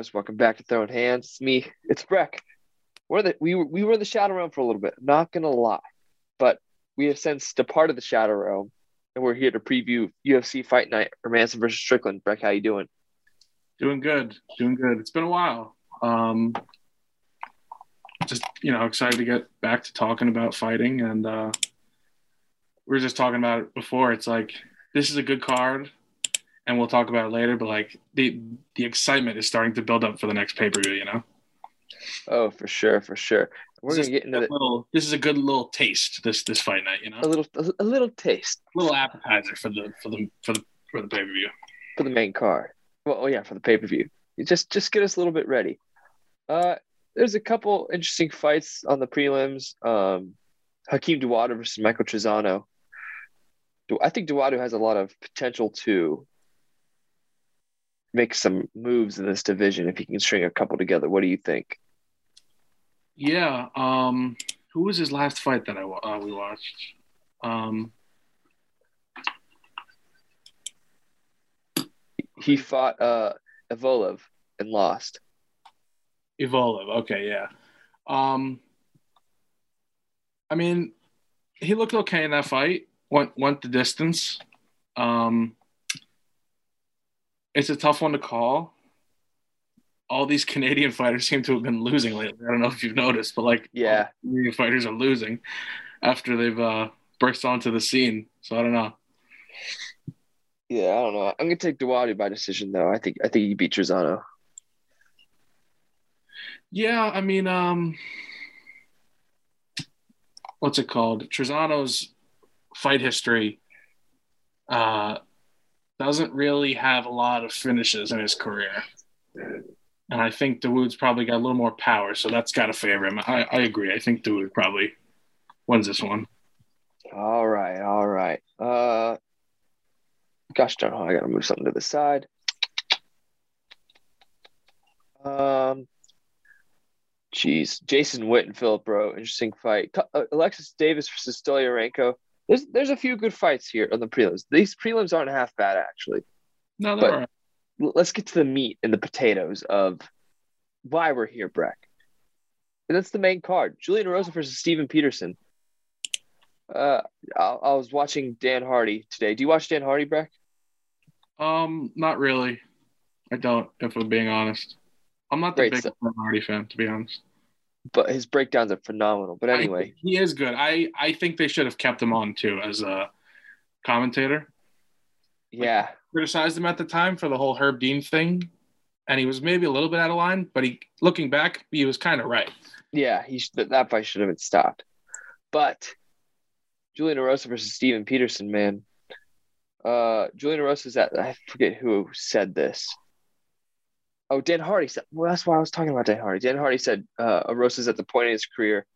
Welcome back to Throwing Hands. It's me. It's Breck. We're the we were we were in the Shadow Realm for a little bit. Not gonna lie, but we have since departed the Shadow Realm, and we're here to preview UFC Fight Night or Manson versus Strickland. Breck, how you doing? Doing good, doing good. It's been a while. Um, just you know, excited to get back to talking about fighting, and uh, we were just talking about it before. It's like this is a good card, and we'll talk about it later. But like the the excitement is starting to build up for the next pay per view. You know, Oh, for sure, for sure. We're this gonna get into a the, little. This is a good little taste. This this fight night. You know, a little a little taste little appetizer for the for the for the for the pay per view. for the main card. Well, oh yeah, for the pay per view. Just just get us a little bit ready. Uh, there's a couple interesting fights on the prelims. Um, Hakeem Dawodu versus Michael Trizano. I think Dawodu has a lot of potential to make some moves in this division if he can string a couple together. What do you think? Yeah. Um, who was his last fight that I uh, we watched? Um, He fought uh Evloev and lost. Evolve. Okay, yeah. Um, I mean, he looked okay in that fight. Went went the distance. Um, it's a tough one to call. All these Canadian fighters seem to have been losing lately. I don't know if you've noticed, but like, Yeah. Canadian fighters are losing after they've uh, burst onto the scene. So I don't know. Yeah, I don't know. I'm gonna take Dawodu by decision though. I think I think he beat Trizano. Yeah, I mean, um, what's it called? Trizano's fight history uh, doesn't really have a lot of finishes in his career. And I think Dawood's probably got a little more power, so that's got to favor him. I, I agree. I think Dawood probably wins this one. All right, all right. Uh, gosh darn, I gotta move something to the side. Um, jeez, Jason Witt and Philip Rowe, interesting fight. Uh, Alexis Davis versus Stolyarenko. There's there's a few good fights here on the prelims. These prelims aren't half bad actually. No, right. L- Let's get to the meat and the potatoes of why we're here, Breck. And that's the main card. Julian Rosa versus Steven Peterson. Uh, I, I was watching Dan Hardy today. Do you watch Dan Hardy, Breck? Um, not really. I don't, if I'm being honest. I'm not the Great big stuff. Hardy fan, to be honest. But his breakdowns are phenomenal. But anyway, I- he is good. I I think they should have kept him on too as a commentator. yeah, Criticized him at the time for the whole Herb Dean thing, and he was maybe a little bit out of line. But he, looking back, he was kind of right. yeah, he sh- that, that fight should have been stopped. But Julian Rosa versus Steven Peterson, man. Uh, Julian Rosa's at I forget who said this. Oh, Dan Hardy said. Well, that's why I was talking about Dan Hardy. Dan Hardy said uh, Rosa's at the point in his career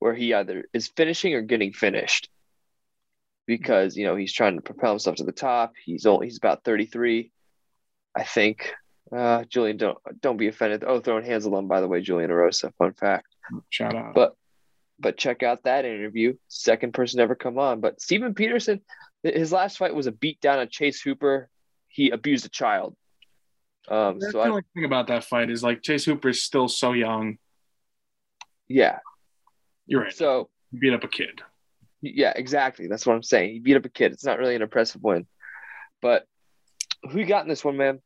where he either is finishing or getting finished because you know he's trying to propel himself to the top. He's only he's about thirty three, I think. Uh, Julian, don't don't be offended. Oh, throwing hands alone, by the way, Julian Rosa. Fun fact. Shout out. But but check out that interview. Second person ever come on. But Steven Peterson, his last fight was a beat down on Chase Hooper. He abused a child. Um, That's so the I, only thing about that fight is like Chase Hooper is still so young. yeah. You're right. So He beat up a kid. yeah, exactly. That's what I'm saying. He beat up a kid. It's not really an impressive win. But who you got in this one, man?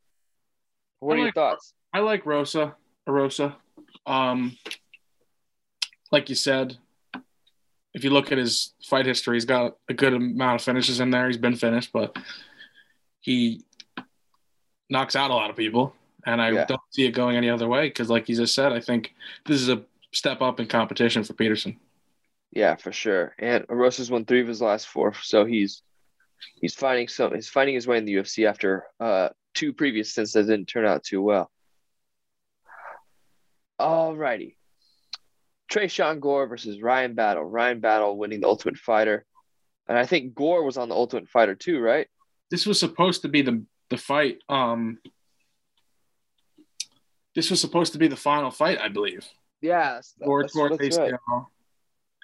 What I are your thoughts? I like Rosa. Rosa. Um, like you said, if you look at his fight history, he's got a good amount of finishes in there. He's been finished, but he knocks out a lot of people, and I Yeah. don't see it going any other way. Because, like you just said, I think this is a step up in competition for Peterson. Yeah, for sure. And Rosas won three of his last four, so he's he's finding some he's finding his way in the UFC after uh two previous stints that didn't turn out too well. Alrighty. Sean Gore versus Ryan Battle. Ryan Battle winning the Ultimate Fighter. And I think Gore was on the Ultimate Fighter too, right? This was supposed to be the the fight. Um, this was supposed to be the final fight, I believe. Yeah. that's- Gore that's- tore that's right. ACL.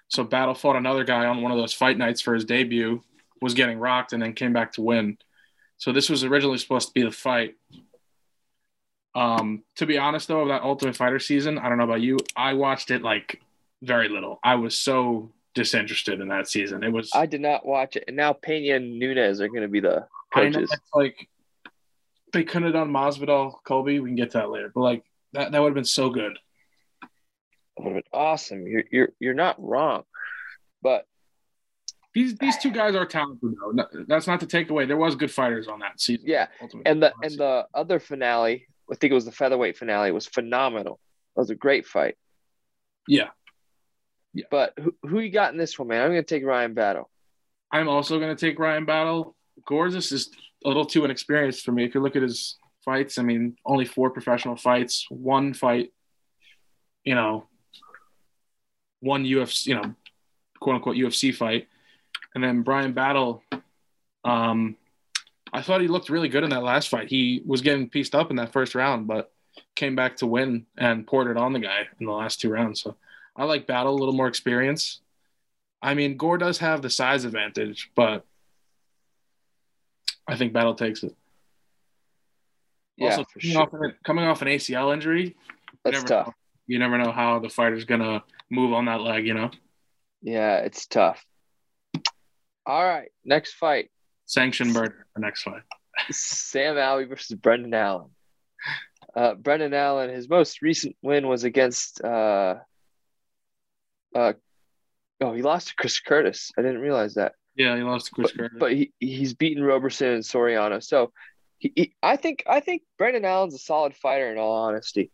So Battle fought another guy on one of those fight nights for his debut, was getting rocked, and then came back to win. So this was originally supposed to be the fight. Um, to be honest though, of that Ultimate Fighter season, I don't know about you, I watched it like very little. I was so disinterested in that season. It was I did not watch it. And now Pena and Nunes are going to be the know coaches. it's like they couldn't have done Masvidal, Colby. We can get to that later, but like that, that would have been so good. That would have been awesome. You're, you're, you're not wrong. But These these two guys are talented though. No- That's not to take away. There was good fighters on that season. yeah, Ultimate and the and the other finale, I think it was the featherweight finale, was phenomenal. It was a great fight. yeah, But who, who you got in this one, man? I'm going to take Ryan Battle. I'm also gonna take Ryan Battle. Gorgeous is a little too inexperienced for me. If you look at his fights, I mean, only four professional fights, one fight, you know, one UFC, you know, quote unquote UFC fight, and then Brian Battle. Um, I thought he looked really good in that last fight. He was getting pieced up in that first round, but came back to win and poured it on the guy in the last two rounds. So I like Battle, a little more experience. I mean, Gore does have the size advantage, but I think Battle takes it. Yeah, also, coming, sure. off an, coming off an ACL injury, you That's never tough. Know, you never know how the fighter's gonna move on that leg. You know, Yeah, it's tough. All right, next fight. sanction murder. The next fight. Sam Alvey versus Brendan Allen. Uh, Brendan Allen, his most recent win was against. Uh, uh, oh, he lost to Chris Curtis. I didn't realize that. Yeah, he lost to Chris Curtis. But he he's beaten Roberson and Soriano. So, he, he I think I think Brendan Allen's a solid fighter. In all honesty,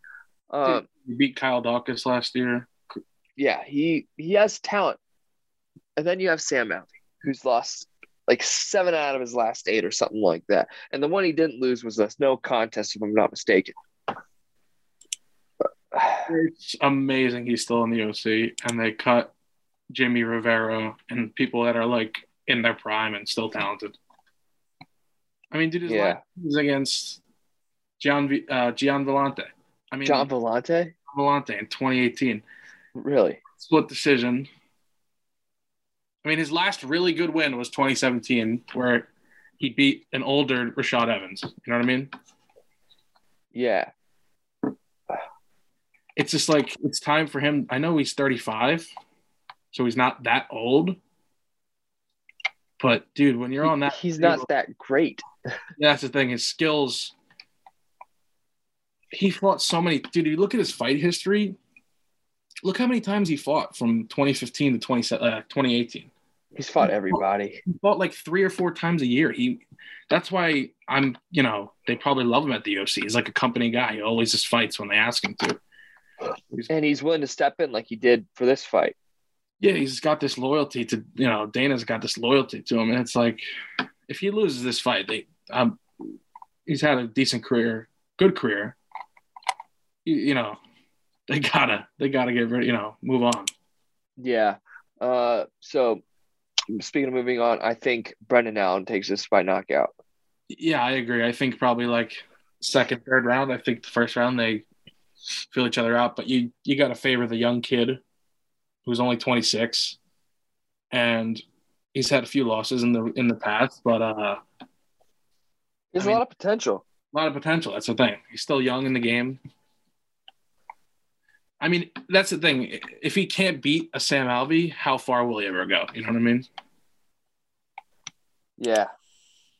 um, he beat Kyle Daukaus last year. yeah, he he has talent. And then you have Sam Alvey, who's lost like seven out of his last eight or something like that. And the one he didn't lose was a no contest, if I'm not mistaken. It's amazing he's still in the OC, and they cut Jimmy Rivera and people that are like in their prime and still talented. I mean, dude, his Yeah. last was against Gian, V- uh, Gian Villante. I mean, John Villante, Villante in 2018, really? split decision. I mean, his last really good win was 2017, where he beat an older Rashad Evans. You know what I mean? Yeah, it's just like it's time for him. I know he's 35, so he's not that old. But dude, when you're on that, he's not that great. That's the thing. His skills. He fought so many. Dude, you look at his fight history. Look how many times he fought from 2015 to 20, uh, 2018. He's fought everybody. He fought like three or four times a year. He. That's why I'm. You know, they probably love him at the UFC. He's like a company guy. He always just fights when they ask him to. And he's willing to step in like he did for this fight. Yeah, he's got this loyalty to you know Dana's got this loyalty to him, and it's like if he loses this fight, they um, he's had a decent career, good career. You, you know, they gotta they gotta get rid, you know, move on. Yeah. Uh, so speaking of moving on, I think Brendan Allen takes this by knockout. Yeah, I agree. I think probably like second, third round. I think the first round they feel each other out, but you you got to favor the young kid who's only 26, and he's had a few losses in the in the past, but uh. There's I mean- a lot of potential. a lot of potential. That's the thing. He's still young in the game. I mean, that's the thing. If he can't beat a Sam Alvey, how far will he ever go? You know what I mean? Yeah.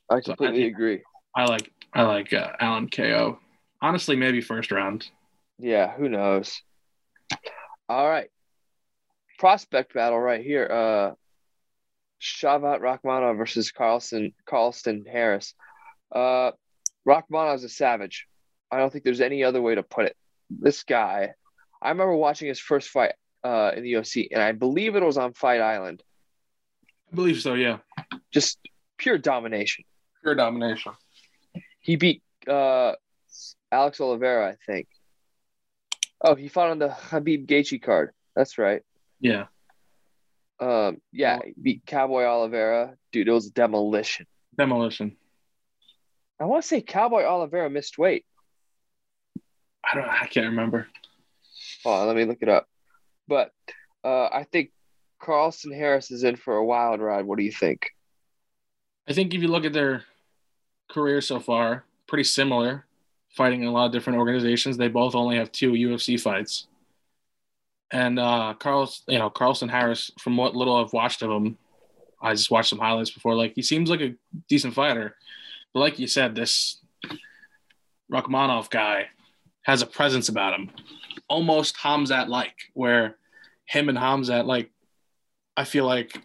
I So I completely agree. I like I like uh, Allen KO. Honestly, maybe first round. Yeah, who knows? All right. Prospect battle right here. Uh Shavkat Rakhmonov versus Carlson Carlston Harris. Uh Rakhmonov's a savage. I don't think there's any other way to put it. This guy, I remember watching his first fight. uh, in the UFC, and I believe it was on Fight Island. I believe so. Yeah, Just pure domination. pure domination. He beat uh, Alex Oliveira, I think. Oh, he fought on the Khabib Gaethje card. That's right. Yeah, Um, yeah, beat Cowboy Oliveira. Dude, it was demolition. demolition. I want to say Cowboy Oliveira missed weight. I don't. I can't remember. Hold on, let me look it up. But uh, I think Carlston Harris is in for a wild ride. What do you think? I think if you look at their career so far, pretty similar, fighting in a lot of different organizations. They both only have two UFC fights. And uh Carlos, you know, Carlston Harris, from what little I've watched of him, I just watched some highlights before. Like he seems like a decent fighter. But like you said, this Rakhmonov guy has a presence about him. Almost Hamzat like, where him and Hamzat, like, I feel like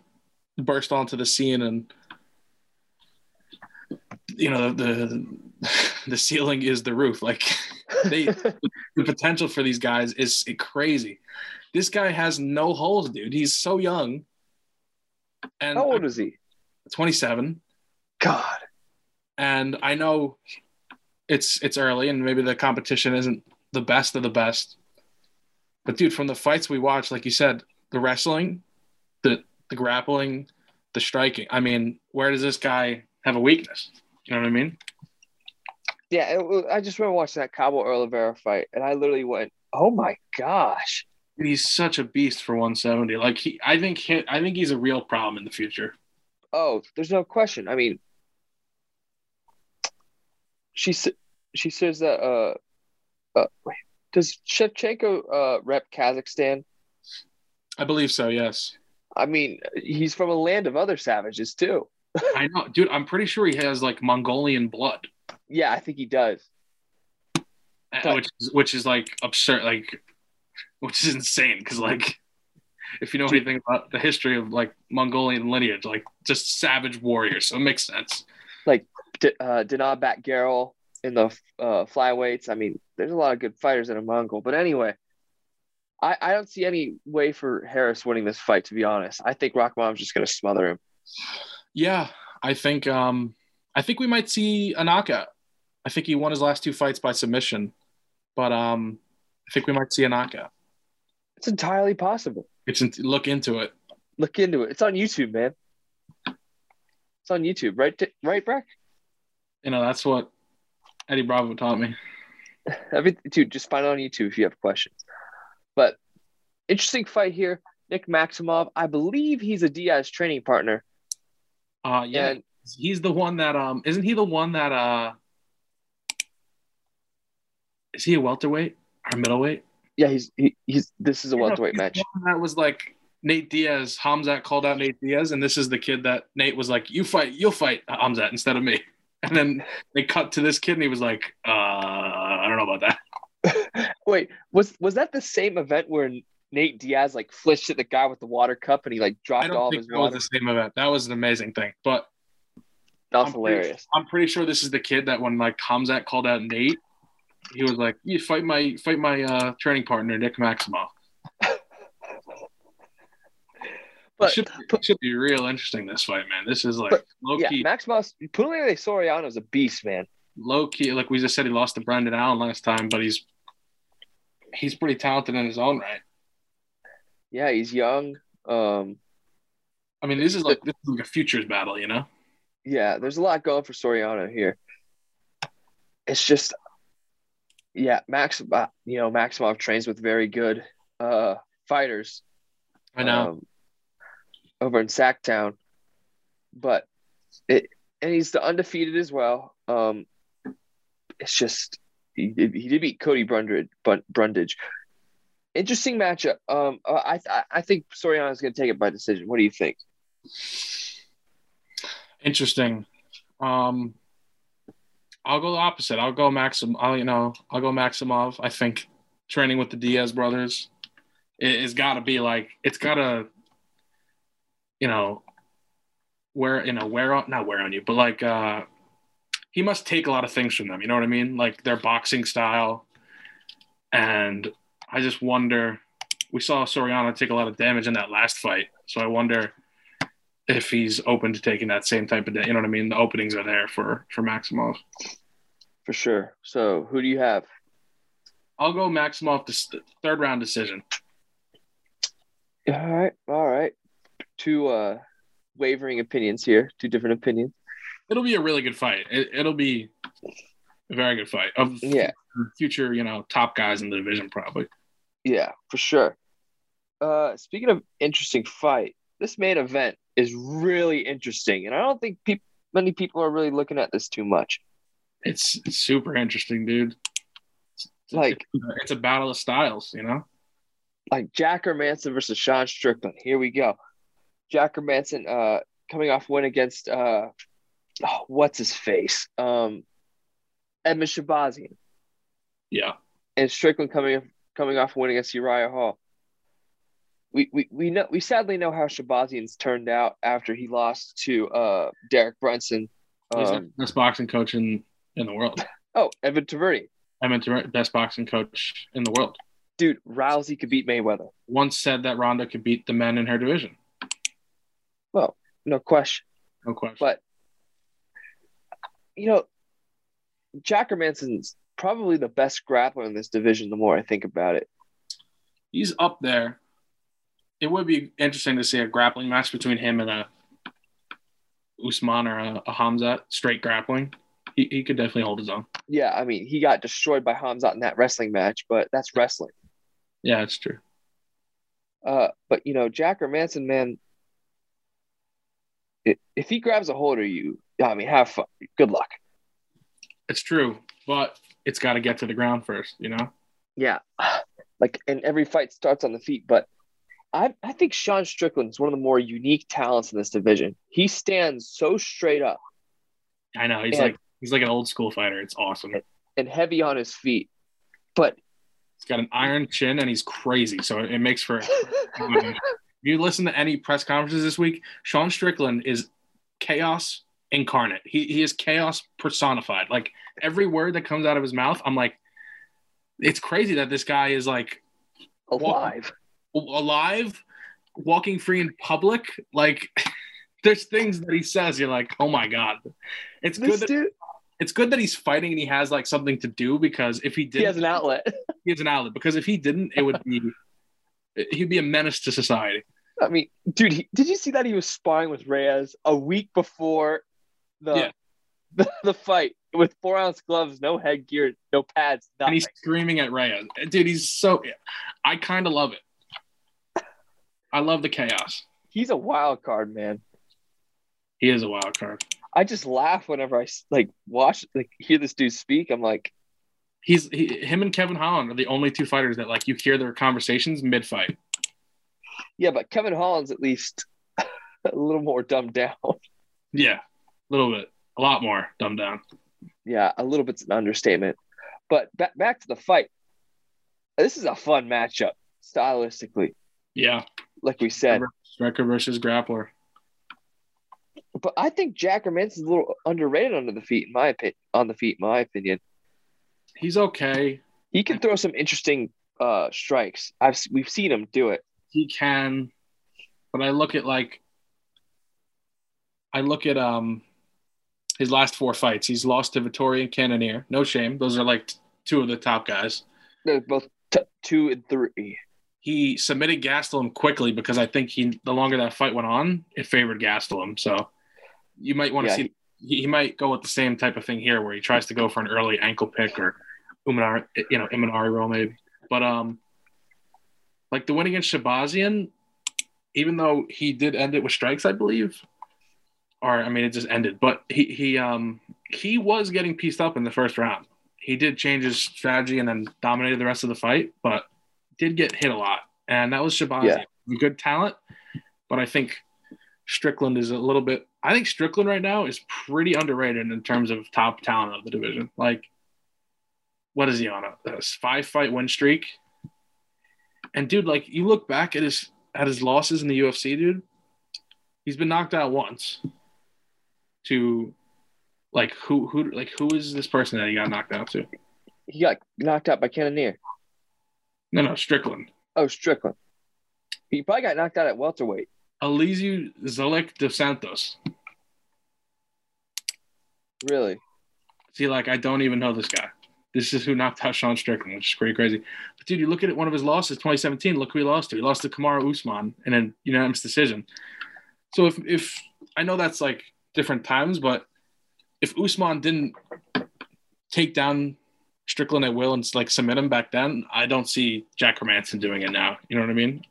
burst onto the scene and you know the the ceiling is the roof like they the potential for these guys is crazy. This guy has no holes dude. He's so young. And How old is he? 27 God. and i know it's it's early and maybe the competition isn't the best of the best. But dude from the fights we watched like you said the wrestling the the grappling the striking i mean where does this guy have a weakness? You know what i mean Yeah, it, I just remember watching that Cowboy Oliveira fight, and I literally went, "Oh my gosh!" He's such a beast for 170. Like he, I think he, I think he's a real problem in the future. Oh, there's no question. I mean, she she says that. Uh, uh, wait, does Shevchenko uh rep Kazakhstan? I believe so. Yes, I mean, he's from a land of other savages too. I know, dude. I'm pretty sure he has like Mongolian blood, Yeah, I think he does. uh, But- which is, which is like absurd, like which is insane. Because like, if you know anything about the history of like Mongolian lineage, like just savage warriors, so it makes sense. D- uh, Danaa Batgerel in the uh, flyweights. I mean, there's a lot of good fighters in a Mongol. But anyway, I, I don't see any way for Harris winning this fight. To be honest, I think Rakhmonov's just going to smother him. Yeah, I think um, I think we might see a knockout. I think he won his last two fights by submission, but um, I think we might see a knockout. It's entirely possible. It's in, look into it. Look into it. It's on YouTube, man. It's on YouTube, right? T- right, Breck? You know, that's what Eddie Bravo taught me. Every dude, just find it on YouTube if you have questions. But interesting fight here. Nick Maximov, I believe he's a Diaz training partner. Uh, yeah, And he's the one that um, isn't he the one that uh, is he a welterweight or middleweight? yeah, he's he, he's this is a welterweight match. That was like Nate Diaz. Hamzat called out Nate Diaz, and this is the kid that Nate was like, "You fight, you'll fight Hamzat instead of me." And then they cut to this kid, and he was like, "Uh, I don't know about that." Wait, was was that the same event where Nate Diaz like flished at the guy with the water cup and he like I dropped all don't of think his that was the same event. That was an amazing thing, but That was I'm pretty- hilarious. I'm pretty sure this is the kid that when like Hamzat called out Nate, he was like, "You fight my fight my uh, training partner Nick Maximov." But- it should, it should be real interesting this fight, man. This is like But, low Yeah, key, Maximov Punahele Soriano is a beast, man. low key. Like we just said, he lost to Brendan Allen last time, but he's he's pretty talented in his own right. Yeah, he's young. Um, I mean, this is like this is like a futures battle, you know? yeah, there's a lot going for Soriano here. It's just, yeah, Max. uh, You know, Maximov trains with very good uh, fighters. I know. um, over in Sacktown, but it and he's the undefeated as well. Um, it's just he did, he did beat Cody Brundage, Brundage. Interesting matchup. Um, uh, I I, I think Soriano is going to take it by decision. What do you think? Interesting. Um, I'll go the opposite. I'll go Maxim. I'll you know I'll go Maximov. I think training with the Diaz brothers it, it's got to be like it's got to you know wear you know wear on not wear on you, but like uh he must take a lot of things from them. You know what I mean? Like their boxing style, and I just wonder we saw Soriano take a lot of damage in that last fight. So I wonder if he's open to taking that same type of day. You know what I mean? The openings are there for for Maximov. For sure. So who do you have? I'll go Maximov to third round decision. All right. All right. Two uh wavering opinions here. Two different opinions. It'll be a really good fight. It, it'll be a very good fight of Yeah. future, you know, top guys in the division probably. Yeah, for sure. Uh, speaking of interesting fight, this main event is really interesting, and I don't think peop- many people are really looking at this too much. It's, it's super interesting, dude. Like, It's a battle of styles, you know. like Jack Hermansson versus Sean Strickland. Here we go. Jack Hermansson, uh, coming off win against uh, oh, what's his face, um, Edmen Shahbazyan, Yeah. and Strickland coming coming off win against Uriah Hall. We, we, we know we sadly know how Shahbazyan's turned out after he lost to uh, Derek Brunson. He's Um, the best boxing coach in, in the world. oh, Edmond Tarverdyan. I meant best boxing coach in the world. Dude, Rousey could beat Mayweather. Once said that Ronda could beat the men in her division. Well, no question. No question. But you know, Jack Hermansson's probably the best grappler in this division. The more I think about it, He's up there. It would be interesting to see a grappling match between him and a Usman or a, a Hamzat, straight grappling. He, he could definitely hold his own. yeah. I mean, he got destroyed by Hamzat in that wrestling match, but that's wrestling. Yeah, it's true. Uh, but you know, Jack Hermansson, man, i- if he grabs a hold of you, I mean, have fun. Good luck. It's true, but it's got to get to the ground first, you know? Yeah, like, and every fight starts on the feet, but. I, I think Sean Strickland is one of the more unique talents in this division. He stands so straight up I know. He's Yeah. like he's like an old school fighter. It's awesome. and heavy on his feet. But He's got an iron chin and he's crazy. So it makes for if you listen to any press conferences this week, Sean Strickland is chaos incarnate. He he is chaos personified. Like every word that comes out of his mouth, I'm like, it's crazy that this guy is like alive. Alive, walking free in public. Like there's things that he says, you're like, oh my god. It's good that dude, it's good that he's fighting and he has like something to do because if he didn't he has an outlet. he has an outlet. Because if he didn't, it would be he'd be a menace to society. I mean, dude, he, did you see that he was sparring with Reyes a week before the Yeah. the, the fight with four ounce gloves, no headgear, no pads, And he's screaming at Reyes. Dude, he's so I kind of love it. I love the chaos. He's a wild card, man. He is a wild card. I just laugh whenever I like watch like hear this dude speak. I'm like, He's he, him and Kevin Holland are the only two fighters that like you hear their conversations mid fight. yeah, but Kevin Holland's at least a little more dumbed down. Yeah, a little bit, a lot more dumbed down. yeah, a little bit's an understatement. But back back to the fight. This is a fun matchup stylistically, Yeah, like we said. striker versus grappler. But I think Jack Jacker is a little underrated under the feet, in my opinion. On the feet, in my opinion, He's okay. he can throw some interesting uh, strikes. I've we've seen him do it. He can, but I look at like I look at um his last four fights. He's lost to Vettori and Cannonier. No shame. Those are like t- two of the top guys. They're both t- two and three. He submitted Gastelum quickly because I think he the longer that fight went on, it favored Gastelum. So you might want to Yeah, see he, he might go with the same type of thing here where he tries to go for an early ankle pick or Imanari, you know, Imanari roll maybe. But um like the win against Shahbazyan, even though he did end it with strikes, I believe. Or I mean it just ended, but he he um he was getting pieced up in the first round. He did change his strategy and then dominated the rest of the fight, but did get hit a lot. And that was Shahbazyan. Yeah. Good talent, but I think Strickland is a little bit. I think Strickland right now is pretty underrated in terms of top talent of the division. Like, what is he on a, five fight win streak? And dude, like you look back at his at his losses in the UFC, dude, he's been knocked out once. To like who who like who is this person that he got knocked out to? He got knocked out by Cannonier. No, no, Strickland. Oh, Strickland. He probably got knocked out at welterweight. Elizeu Zalek dos Santos. Really? See, like I don't even know this guy. This is who knocked out Sean Strickland, which is pretty crazy. But dude, you look at it, one of his losses, 2017. Look who he lost to. He lost to Kamaru Usman in a unanimous decision. So if if I know that's like different times, but if Usman didn't take down Strickland at will and like submit him back then, I don't see Jack Hermansson doing it now. You know what I mean?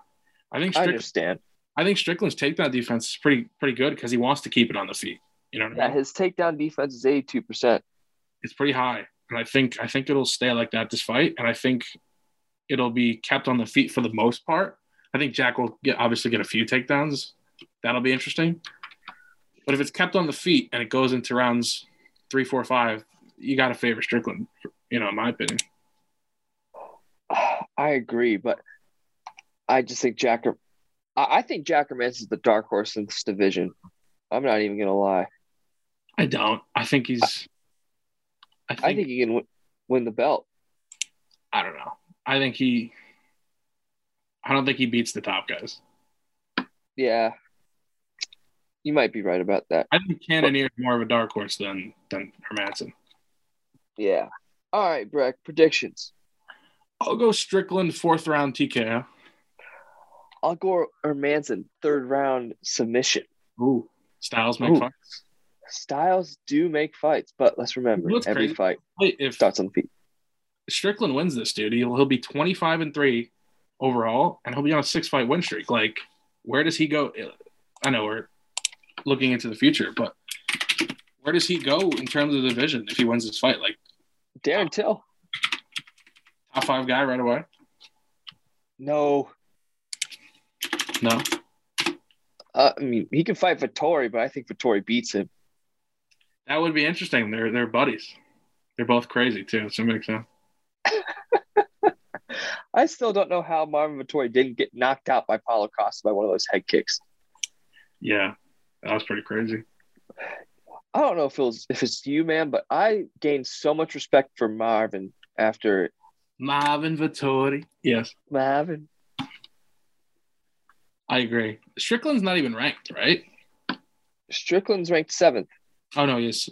I think I Strick- understand. I think Strickland's takedown defense is pretty pretty good because he wants to keep it on the feet. You know what I mean? his takedown defense is 82%. It's pretty high, and I think I think it'll stay like that this fight, and I think it'll be kept on the feet for the most part. I think Jack will get obviously get a few takedowns. That'll be interesting. But if it's kept on the feet and it goes into rounds three, four, five, you got to favor Strickland. You know, in my opinion. I agree, but I just think Jack. I I think Jack Hermansson is the dark horse in this division. I'm not even gonna lie. I don't. I think he's. I think. I think he can win, win the belt. I don't know. I think he. I don't think he beats the top guys. Yeah, you might be right about that. I think Cannonier is more of a dark horse than than Hermansson. Yeah. All right, Breck. Predictions. I'll go Strickland fourth round TKO. I'll go Hermansson third round submission. Ooh, Styles make Ooh. fights. Styles do make fights, but let's remember What's every crazy- fight Wait, if starts on the feet. Strickland wins this, dude, he'll, he'll be 25 and three overall, and he'll be on a six fight win streak. Like, where does he go? I know we're looking into the future, but where does he go in terms of the division if he wins this fight? Like, Darren Till. top five guy right away? No. No. Uh, I mean, he can fight Vettori, but I think Vettori beats him. That would be interesting. They're they're buddies. They're both crazy too. So it makes sense. I still don't know how Marvin Vettori didn't get knocked out by Paulo Costa by one of those head kicks. Yeah, that was pretty crazy. I don't know if it was if it's you, man, but I gained so much respect for Marvin after Marvin Vettori. Yes, Marvin. I agree. Strickland's not even ranked, right? Strickland's ranked seventh. Oh no, yes.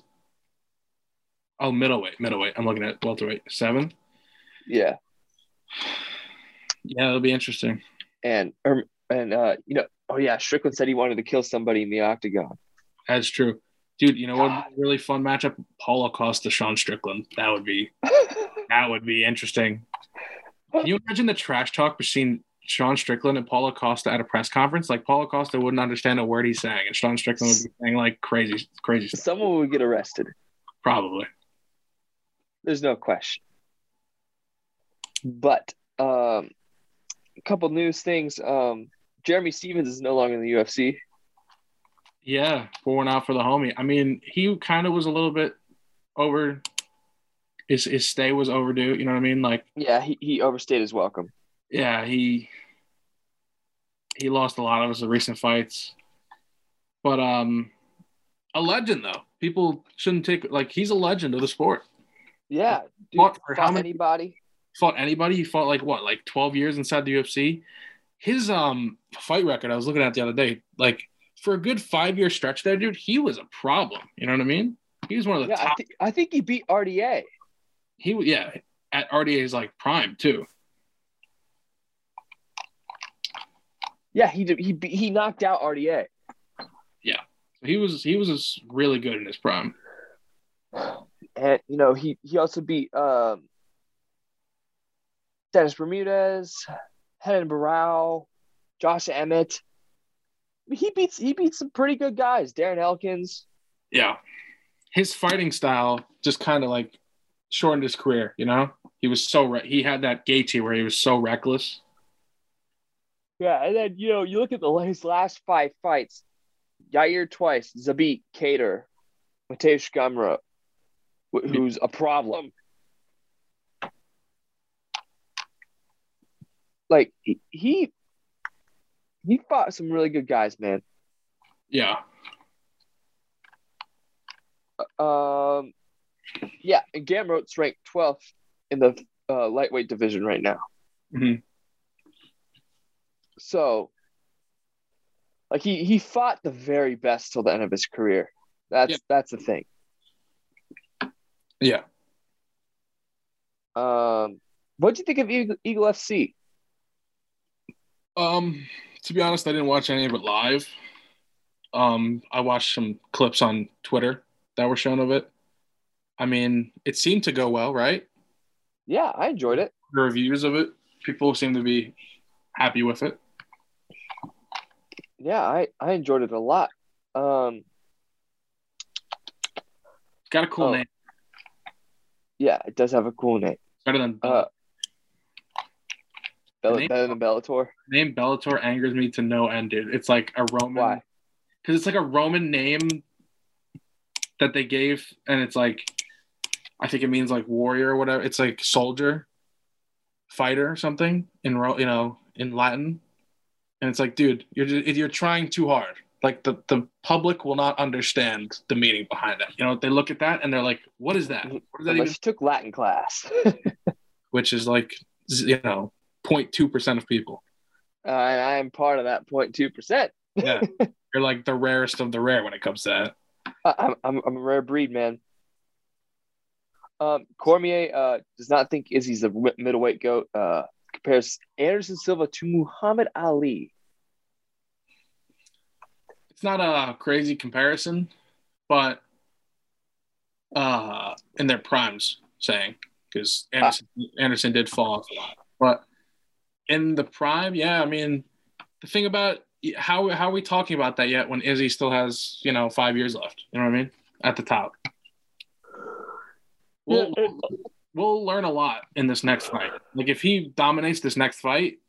Oh, middleweight, middleweight. I'm looking at welterweight seven. Yeah, Yeah, it'll be interesting. and um, and uh, you know, oh yeah, Strickland said he wanted to kill somebody in the octagon. That's true, dude. You know what? would be a Really fun matchup. Paulo Costa, Sean Strickland. That would be that would be interesting. Can you imagine the trash talk between Sean Strickland and Paulo Costa at a press conference? Like Paulo Costa wouldn't understand a word he's saying, and Sean Strickland would be saying like crazy, crazy stuff. Someone would get arrested. Probably. There's no question. But um, a couple news things. Um, Jeremy Stevens is no longer in the UFC. Yeah, pouring out for the homie. I mean, he kind of was a little bit over. His his stay was overdue. You know what I mean? Like, Yeah, he, he overstayed his welcome. yeah, he he lost a lot of his recent fights, but um, a legend though. People shouldn't take like he's a legend of the sport. Yeah, dude, Fought for how many- anybody. Fought anybody. He fought like what, like twelve years inside the UFC. His um fight record, I was looking at the other day, like for a good five year stretch there, dude, he was a problem. You know what I mean? He was one of the Yeah, I, top. I think he beat RDA. he was yeah at RDA's like prime too. Yeah, he did, he he knocked out RDA. Yeah, he was he was really good in his prime. and you know he he also beat um, Dennis Bermudez, Renan Barao, Josh Emmett. He beats he beats some pretty good guys. Darren Elkins. Yeah, his fighting style just kind of like shortened his career. You know, he was so re- he had that Gaethje where he was so reckless. Yeah, and then you know you look at the his last five fights: Yair twice, Zabit, Kattar, Mateusz Gamrot, wh- who's a problem. Like he he he fought some really good guys, man. Yeah, Um, yeah, and Gamrot's ranked 12th in the uh, lightweight division right now. Mhm. So Like he he fought the very best till the end of his career. That's Yeah. that's the thing. Yeah. Um, what do you think of Eagle, Eagle FC? Um, to be honest, I didn't watch any of it live. Um, I watched some clips on Twitter that were shown of it. I mean, it seemed to go well, right? Yeah, I enjoyed it. The reviews of it, people seem to be happy with it. Yeah, I I enjoyed it a lot. Um, It's got a cool Oh. name, yeah, it does have a cool name. better than Uh, Bell- name- better than Bellator. name Bellator angers me to no end, dude. It's like a Roman Why? because it's like a Roman name that they gave, and it's like I think it means like warrior or whatever. It's like soldier, fighter, or something in Ro- you know in Latin, and it's like, dude, you're just, you're trying too hard. Like the the public will not understand the meaning behind that. You know, they look at that and they're like, what is that? What does that Unless even? you took Latin class. Which is like you know 0.2 percent of people. Uh, and I am part of that 0.2 percent. Yeah, you're like the rarest of the rare when it comes to that. I'm, I'm I'm a rare breed, man. Um, Cormier uh, does not think Izzy's a middleweight goat. Uh, compares Anderson Silva to Muhammad Ali. it's not a crazy comparison, but uh, in their primes, saying because Anderson, Anderson did fall off a lot, but in the prime, yeah, I mean, the thing about how how are we talking about that yet when Izzy still has you know five years left? You know what I mean? At the top, we'll, Yeah, we'll learn a lot in this next fight. Like if he dominates this next fight,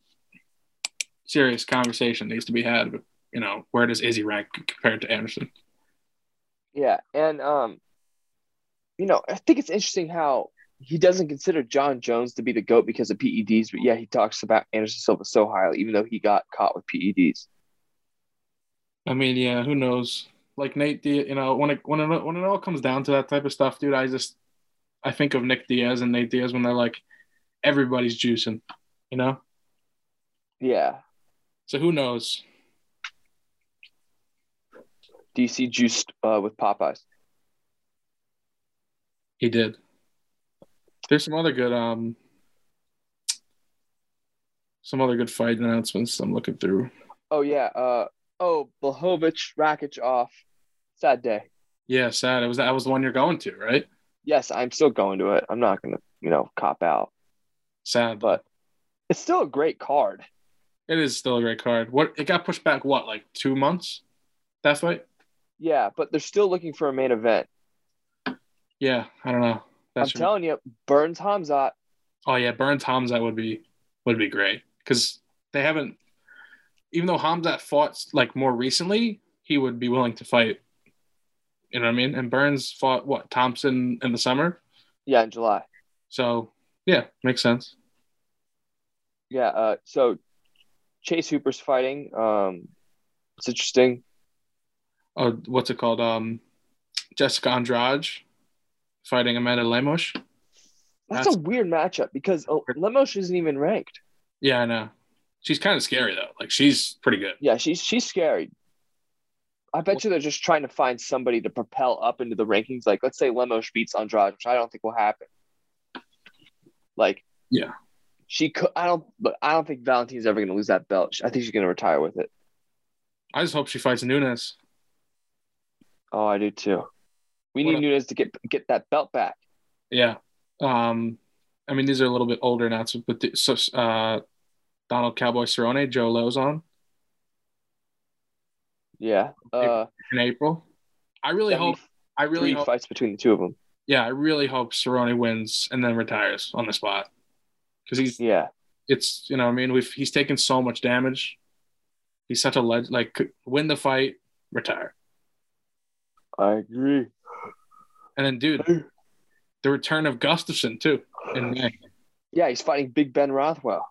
serious conversation needs to be had. But you know, where does Izzy rank compared to Anderson? Yeah, and um, you know, I think it's interesting how he doesn't consider Jon Jones to be the goat because of PEDs, but yeah, he talks about Anderson Silva so highly, even though he got caught with PEDs. I mean, yeah, who knows? Like Nate Diaz, you know, when it when it when it all comes down to that type of stuff, dude, I just I think of Nick Diaz and Nate Diaz when they're like everybody's juicing, you know. Yeah. So who knows? DC juiced uh, with Popeyes. He did. There's some other good um some other good fight announcements I'm looking through. Oh yeah. Uh oh, Blachowicz, Rakic off. Sad day. Yeah, sad. It was that was the one you're going to, right? Yes, I'm still going to it. I'm not gonna, you know, cop out. Sad, But it's still a great card. it is still a great card. What it got pushed back what, like two months? That fight? Yeah, but they're still looking for a main event. Yeah, I don't know. I'm true. telling you, Burns Hamzat. Oh yeah, Burns Hamzat would be would be great because they haven't. Even though Hamzat fought like more recently, he would be willing to fight. You know what I mean? And Burns fought what Thompson in the summer, Yeah, in July. so yeah, makes sense. Yeah. Uh, so Chase Hooper's fighting. Um, it's interesting. Oh, what's it called? Um, Jessica Andrade fighting Amanda Lemos. That's, That's- a weird matchup because uh, Lemos isn't even ranked. Yeah, I know. She's kind of scary though. Like she's pretty good. Yeah, she's she's scary. I bet you they're just trying to find somebody to propel up into the rankings. Like, let's say Lemos beats Andrade, which I don't think will happen. Like, Yeah. she could. I don't. But I don't think Valentine's ever going to lose that belt. I think she's going to retire with it. I just hope she fights Nunes. Oh, I do too. We need Nunes to get get that belt back. Yeah. Um, I mean, these are a little bit older announcements, but the, so uh, Donald Cowboy Cerrone, Joe Lauzon Yeah. Uh, in April. I really hope. I really hope. fights between the two of them. Yeah, I really hope Cerrone wins and then retires on the spot because he's. Yeah. It's you know I mean we've he's taken so much damage. He's such a leg like win the fight, retire, I agree. And then dude, the return of Gustafsson too in May. Yeah, he's fighting Big Ben Rothwell.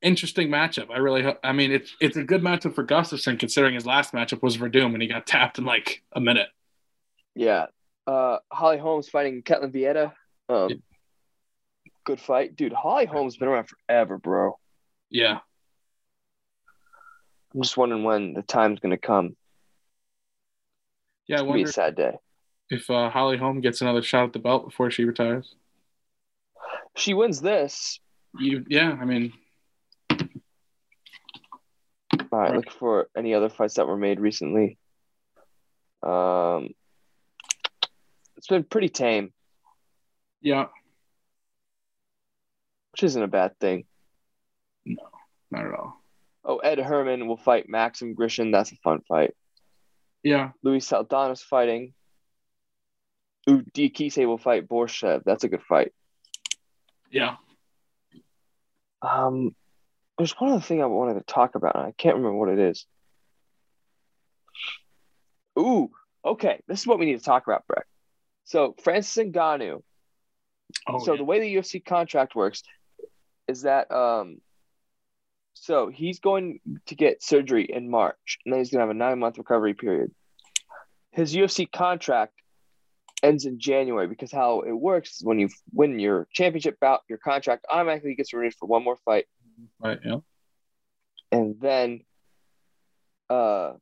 interesting matchup. I really, I mean, it's it's a good matchup for Gustafsson considering his last matchup was Werdum and he got tapped in like a minute. Yeah. Uh, Holly Holmes fighting Ketlen Vieira. Um, Yeah. Good fight. Dude, Holly Holmes been around forever, bro. Yeah, I'm just wondering when the time's gonna come. Yeah, I It's be wonder a sad day. If uh, Holly Holm gets another shot at the belt before she retires. She wins this. You, yeah, I mean, All right, looking for any other fights that were made recently. Um, it's been pretty tame, yeah, which isn't a bad thing. No, not at all. Oh, Ed Herman will fight Maxim Grishin. That's a fun fight. Yeah, Luis Saldana's fighting. Ooh, Diakiese will fight Borshev. That's a good fight. yeah. Um, there's one other thing I wanted to talk about. and I can't remember what it is. Ooh, okay. This is what we need to talk about, Breck. So Francis Ngannou. Oh, so yeah. the way the UFC contract works is that um, so he's going to get surgery in March, and then he's gonna have a nine month recovery period. His UFC contract ends in January because how it works is when you win your championship bout, your contract automatically gets renewed for one more fight, right, yeah. and then uh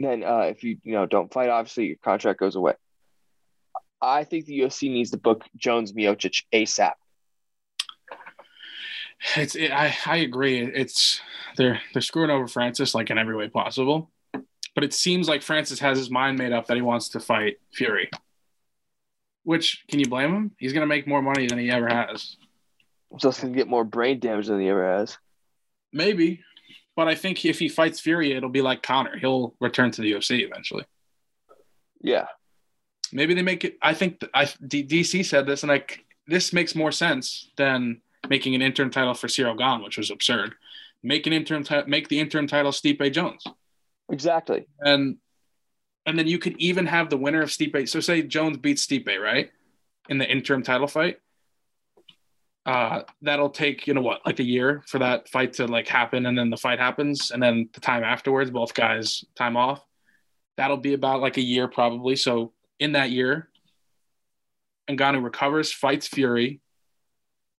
then uh if you you know don't fight obviously your contract goes away i think the ufc needs to book jones miocic asap It's it, I I agree. It's they're they're screwing over Francis like in every way possible. But it seems like Francis has his mind made up that he wants to fight Fury. Which can you blame him? He's gonna make more money than he ever has. just gonna get more brain damage than he ever has Maybe. But I think if he fights Fury, it'll be like Conor. He'll return to the UFC eventually. yeah Maybe they make it. I think th- I D, DC said this, and like this makes more sense than making an interim title for Cyril Gane, which was absurd. Make an interim ti- make the interim title Stipe Jones, exactly and and then you could even have the winner of Stipe. So say Jones beats Stipe, right, in the interim title fight. Uh, that'll take you know what like a year for that fight to like happen, and then the fight happens, and then the time afterwards, both guys time off. That'll be about like a year probably. So in that year, Ngannou recovers, fights Fury,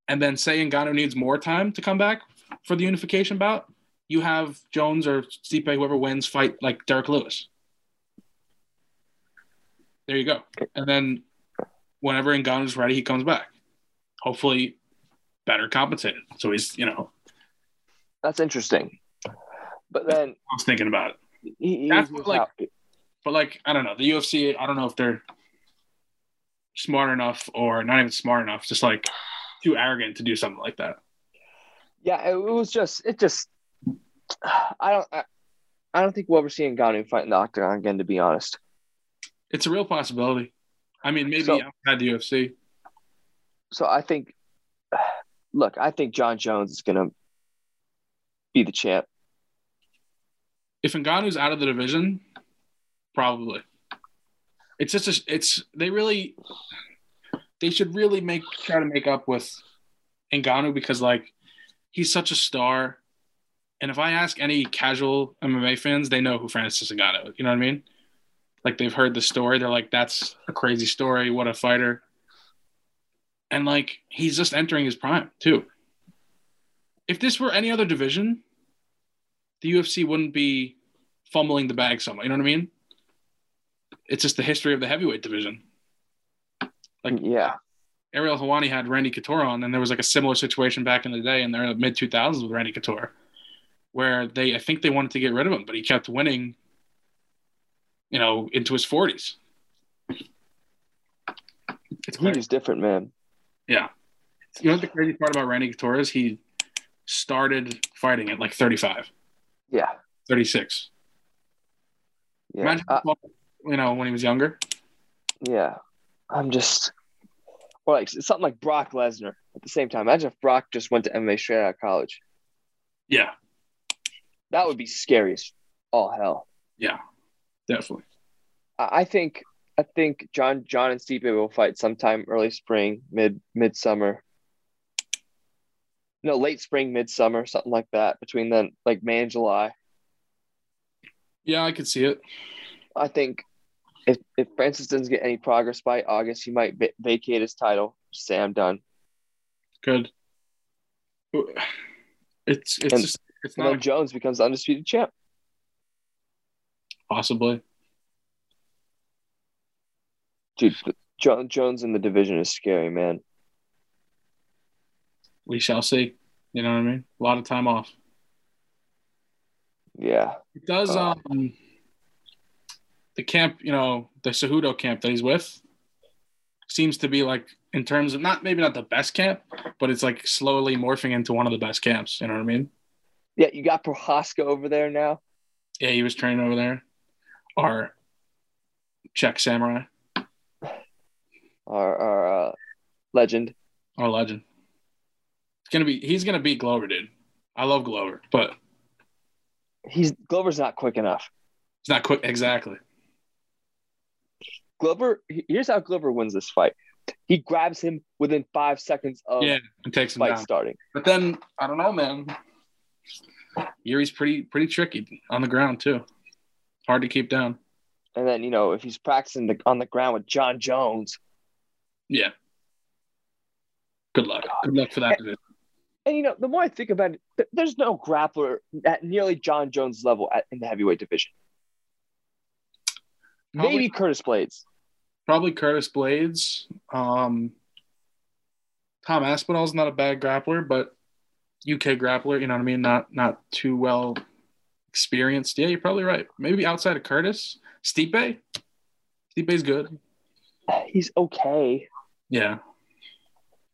and then say Ngannou needs more time to come back for the unification bout, you have Jones or Stipe, whoever wins, fight like Derrick Lewis. There you go. And then whenever is ready, he comes back. Hopefully better compensated. So he's, you know, that's interesting but then I was thinking about it. he, That's what, like, out. But like, I don't know. The UFC, I don't know if they're smart enough or not even smart enough, just like too arrogant to do something like that. yeah it, was just it just i don't I, I don't think we'll ever see Ngannou fight in the octagon again to be honest It's a real possibility. I mean, maybe So- outside the UFC. so I think, look, I think Jon Jones is gonna be the champ. If Ngannou's out of the division, probably. It's just a, it's they really they should really make try to make up with Ngannou because like he's such a star. And if I ask any casual MMA fans, they know who Francis Ngannou. You know what I mean? Like they've heard the story. They're like, "That's a crazy story. What a fighter!" And like he's just entering his prime too. If this were any other division, the UFC wouldn't be fumbling the bag so much. You know what I mean? It's just the history of the heavyweight division. Like Yeah, Ariel Helwani had Randy Couture on, and there was like a similar situation back in the day in the mid 2000s with Randy Couture, where they I think they wanted to get rid of him, but he kept winning. You know, into his 40s. It's he crazy. was different, man. Yeah. You know the crazy part about Randy Couture is? He started fighting at like 35, Yeah, 36. yeah, Imagine, Uh, you know, when he was younger. yeah. I'm just, or like something like Brock Lesnar. At the same time, imagine if Brock just went to MMA straight out of college. Yeah, That would be scary as all hell. yeah, definitely. I think, I think Jon, Jon and Stipe will fight sometime early spring, mid, midsummer. No, late spring, midsummer, something like that. Between then, like May and July. Yeah, I could see it. I think if if Francis doesn't get any progress by August, he might va- vacate his title. Say I'm done. Good. It's it's And- just it's And not then Jones becomes the undisputed champ. possibly. Dude, jo- Jones in the division is scary, man. We shall see. You know what I mean? A lot of time off. Yeah. It does Uh, um the camp, you know, the Cejudo camp that he's with seems to be like in terms of not maybe not the best camp, but it's like slowly morphing into one of the best camps. You know what I mean? Yeah, you got Prochazka over there now. Yeah, he was training over there. Our Czech samurai, Our, our uh, legend. our legend. It's gonna be he's gonna beat Glover, dude. I love Glover, but He's Glover's not quick enough. it's not quick exactly. Glover, here's how Glover wins this fight. He grabs him within five seconds of Yeah, it takes him fight down. starting. But then I don't know, man. Yuri's pretty pretty tricky on the ground too. Hard to keep down. And then, you know, if he's practicing the, on the ground with Jon Jones, Yeah. Good luck. Good luck for that position. and you know, the more I think about it, th- there's no grappler at nearly Jon Jones' level at, in the heavyweight division. Probably, Maybe Curtis Blaydes. probably Curtis Blaydes. Um, Tom Aspinall's not a bad grappler, but UK grappler, you know what I mean? Not not too well experienced. Yeah, you're probably right. Maybe outside of Curtis, Stipe. Stipe's good. He's okay. Yeah.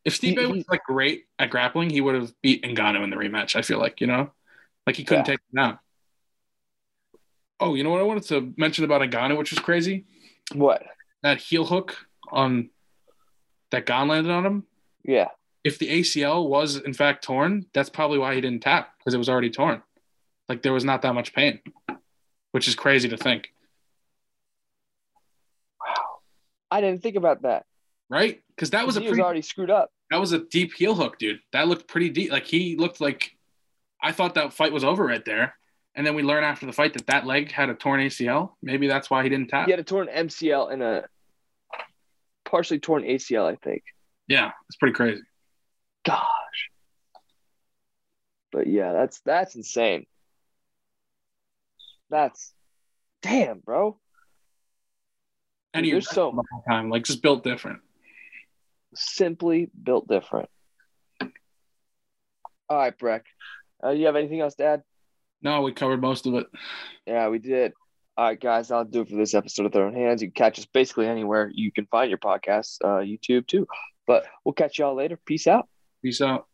If Stipe he- was like great at grappling, he would have beat Ngannou in the rematch. I feel like you know, like he couldn't Yeah. take him down. Oh, you know what I wanted to mention about Ngannou, which was crazy? What? That heel hook on that Gane landed on him. Yeah. If the ACL was in fact torn, that's probably why he didn't tap because it was already torn. Like there was not that much pain, which is crazy to think, Wow. I didn't think about that. right? Because that was a he was already screwed up. that was a deep heel hook, dude. That looked pretty deep. Like he looked like I thought that fight was over right there. And then we learn after the fight that that leg had a torn ACL. Maybe that's why he didn't tap. He had a torn MCL and a partially torn ACL, I think. Yeah, it's pretty crazy. Gosh. But yeah, that's that's insane. That's damn, bro. And you're there's so- time, like just built different. Simply built different. All right, Breck. Uh, you have anything else to add? No, we covered most of it. Yeah, we did. All right, guys, I'll do it for this episode of Throwing Hands. You can catch us basically anywhere you can find your podcasts, uh, YouTube too. But we'll catch y'all later. Peace out. Peace out.